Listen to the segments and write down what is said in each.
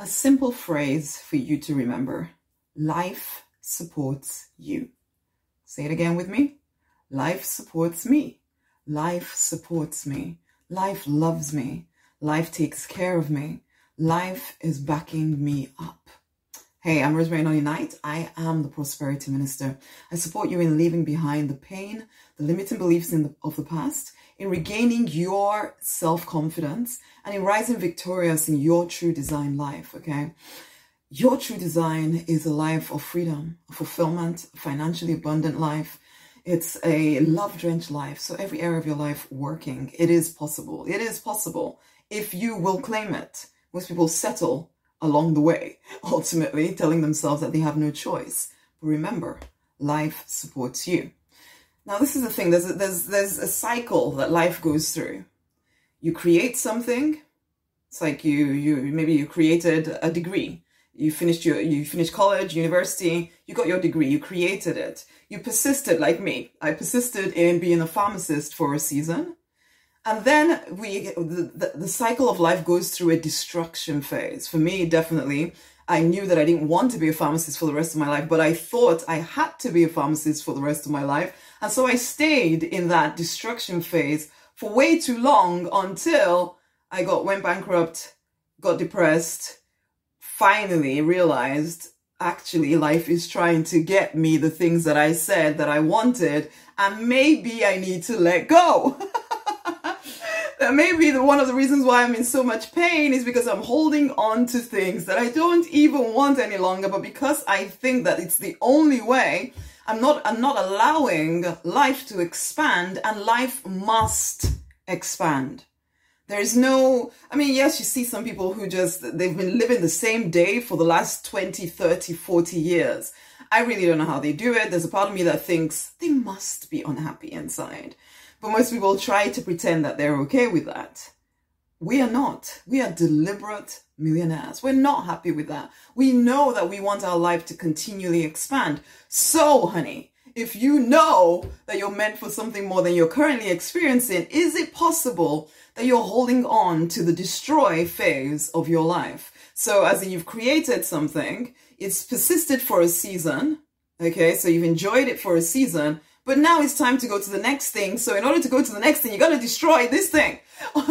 A simple phrase for you to remember life supports you. Say it again with me. Life supports me. Life supports me. Life loves me. Life takes care of me. Life is backing me up. Hey, I'm Rosemary Nonny Knight. I am the Prosperity Minister. I support you in leaving behind the pain, the limiting beliefs the, of the past, in regaining your self confidence, and in rising victorious in your true design life. Okay. Your true design is a life of freedom, fulfillment, financially abundant life. It's a love drenched life. So every area of your life working, it is possible. It is possible if you will claim it. Most people settle along the way, ultimately telling themselves that they have no choice. But remember, life supports you. Now, this is the thing. There's a, there's there's a cycle that life goes through. You create something. It's like you you maybe you created a degree. You finished your you finished college, university. You got your degree. You created it. You persisted, like me. I persisted in being a pharmacist for a season. And then we, the, the, the, cycle of life goes through a destruction phase. For me, definitely, I knew that I didn't want to be a pharmacist for the rest of my life, but I thought I had to be a pharmacist for the rest of my life. And so I stayed in that destruction phase for way too long until I got, went bankrupt, got depressed, finally realized actually life is trying to get me the things that I said that I wanted, and maybe I need to let go. that maybe the, one of the reasons why I'm in so much pain is because I'm holding on to things that I don't even want any longer, but because I think that it's the only way, I'm not, I'm not allowing life to expand and life must expand. There is no, I mean, yes, you see some people who just, they've been living the same day for the last 20, 30, 40 years. I really don't know how they do it. There's a part of me that thinks they must be unhappy inside. But most people try to pretend that they're okay with that. We are not. We are deliberate millionaires. We're not happy with that. We know that we want our life to continually expand. So, honey, if you know that you're meant for something more than you're currently experiencing, is it possible that you're holding on to the destroy phase of your life? So, as in you've created something, it's persisted for a season, okay, so you've enjoyed it for a season, but now it's time to go to the next thing. So in order to go to the next thing, you got to destroy this thing. and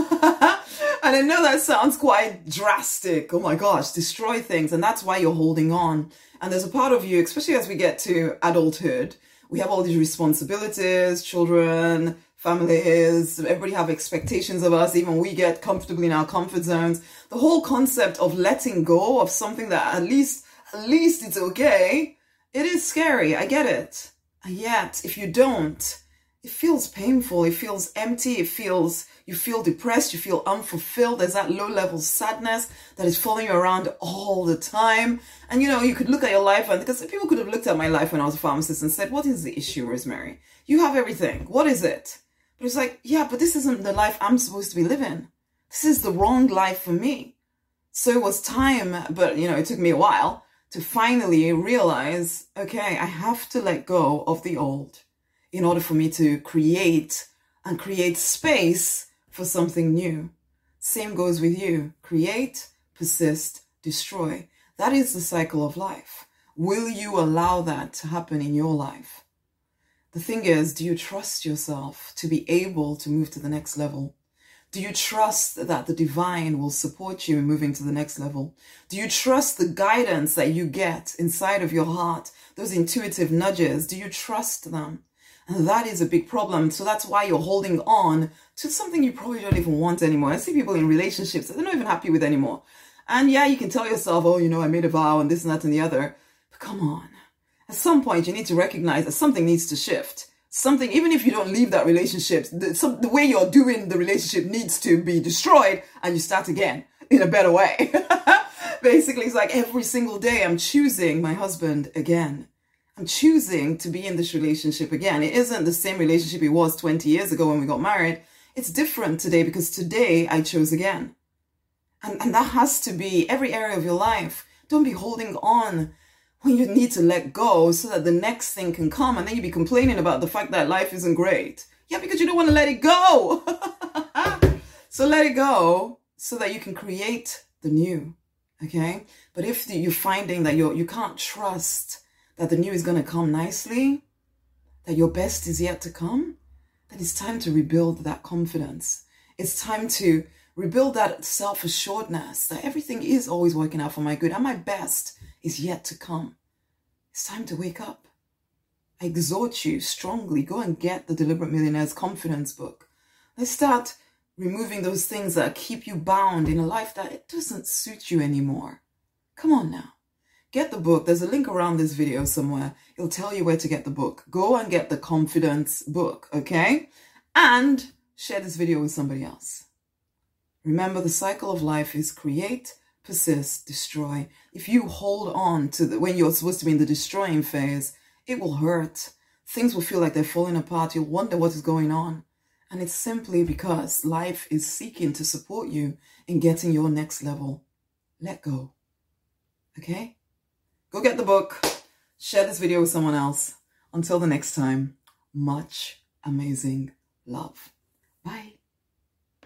I know that sounds quite drastic. Oh my gosh, destroy things. And that's why you're holding on. And there's a part of you, especially as we get to adulthood, we have all these responsibilities, children, families, everybody have expectations of us, even we get comfortably in our comfort zones. The whole concept of letting go of something that at least, at least it's okay, it is scary. I get it. And yet, if you don't, it feels painful. It feels empty. It feels, you feel depressed. You feel unfulfilled. There's that low level sadness that is following you around all the time. And you know, you could look at your life and because people could have looked at my life when I was a pharmacist and said, what is the issue, Rosemary? You have everything. What is it? But it's like, yeah, but this isn't the life I'm supposed to be living. This is the wrong life for me. So it was time, but you know, it took me a while to finally realize, okay, I have to let go of the old in order for me to create and create space for something new. Same goes with you. Create, persist, destroy. That is the cycle of life. Will you allow that to happen in your life? The thing is, do you trust yourself to be able to move to the next level? Do you trust that the divine will support you in moving to the next level? Do you trust the guidance that you get inside of your heart? Those intuitive nudges, do you trust them? That is a big problem. So that's why you're holding on to something you probably don't even want anymore. I see people in relationships that they're not even happy with anymore. And yeah, you can tell yourself, oh, you know, I made a vow and this and that and the other. But come on. At some point, you need to recognize that something needs to shift something, even if you don't leave that relationship, the, some, the way you're doing the relationship needs to be destroyed and you start again in a better way. Basically, it's like every single day I'm choosing my husband again. I'm choosing to be in this relationship again. It isn't the same relationship it was 20 years ago when we got married. It's different today because today I chose again. And, and that has to be every area of your life. Don't be holding on when you need to let go so that the next thing can come and then you be complaining about the fact that life isn't great. Yeah, because you don't want to let it go. so let it go so that you can create the new. Okay? But if you're finding that you're, you can't trust that the new is going to come nicely, that your best is yet to come, then it's time to rebuild that confidence. It's time to rebuild that self assuredness that everything is always working out for my good and my best is yet to come. It's time to wake up. I exhort you strongly go and get the Deliberate Millionaire's Confidence book. Let's start removing those things that keep you bound in a life that it doesn't suit you anymore. Come on now. Get the book. There's a link around this video somewhere. It'll tell you where to get the book. Go and get the confidence book, okay? And share this video with somebody else. Remember, the cycle of life is create, persist, destroy. If you hold on to the, when you're supposed to be in the destroying phase, it will hurt. Things will feel like they're falling apart. You'll wonder what is going on. And it's simply because life is seeking to support you in getting your next level. Let go. Okay? Go get the book. Share this video with someone else. Until the next time, much amazing love. Bye.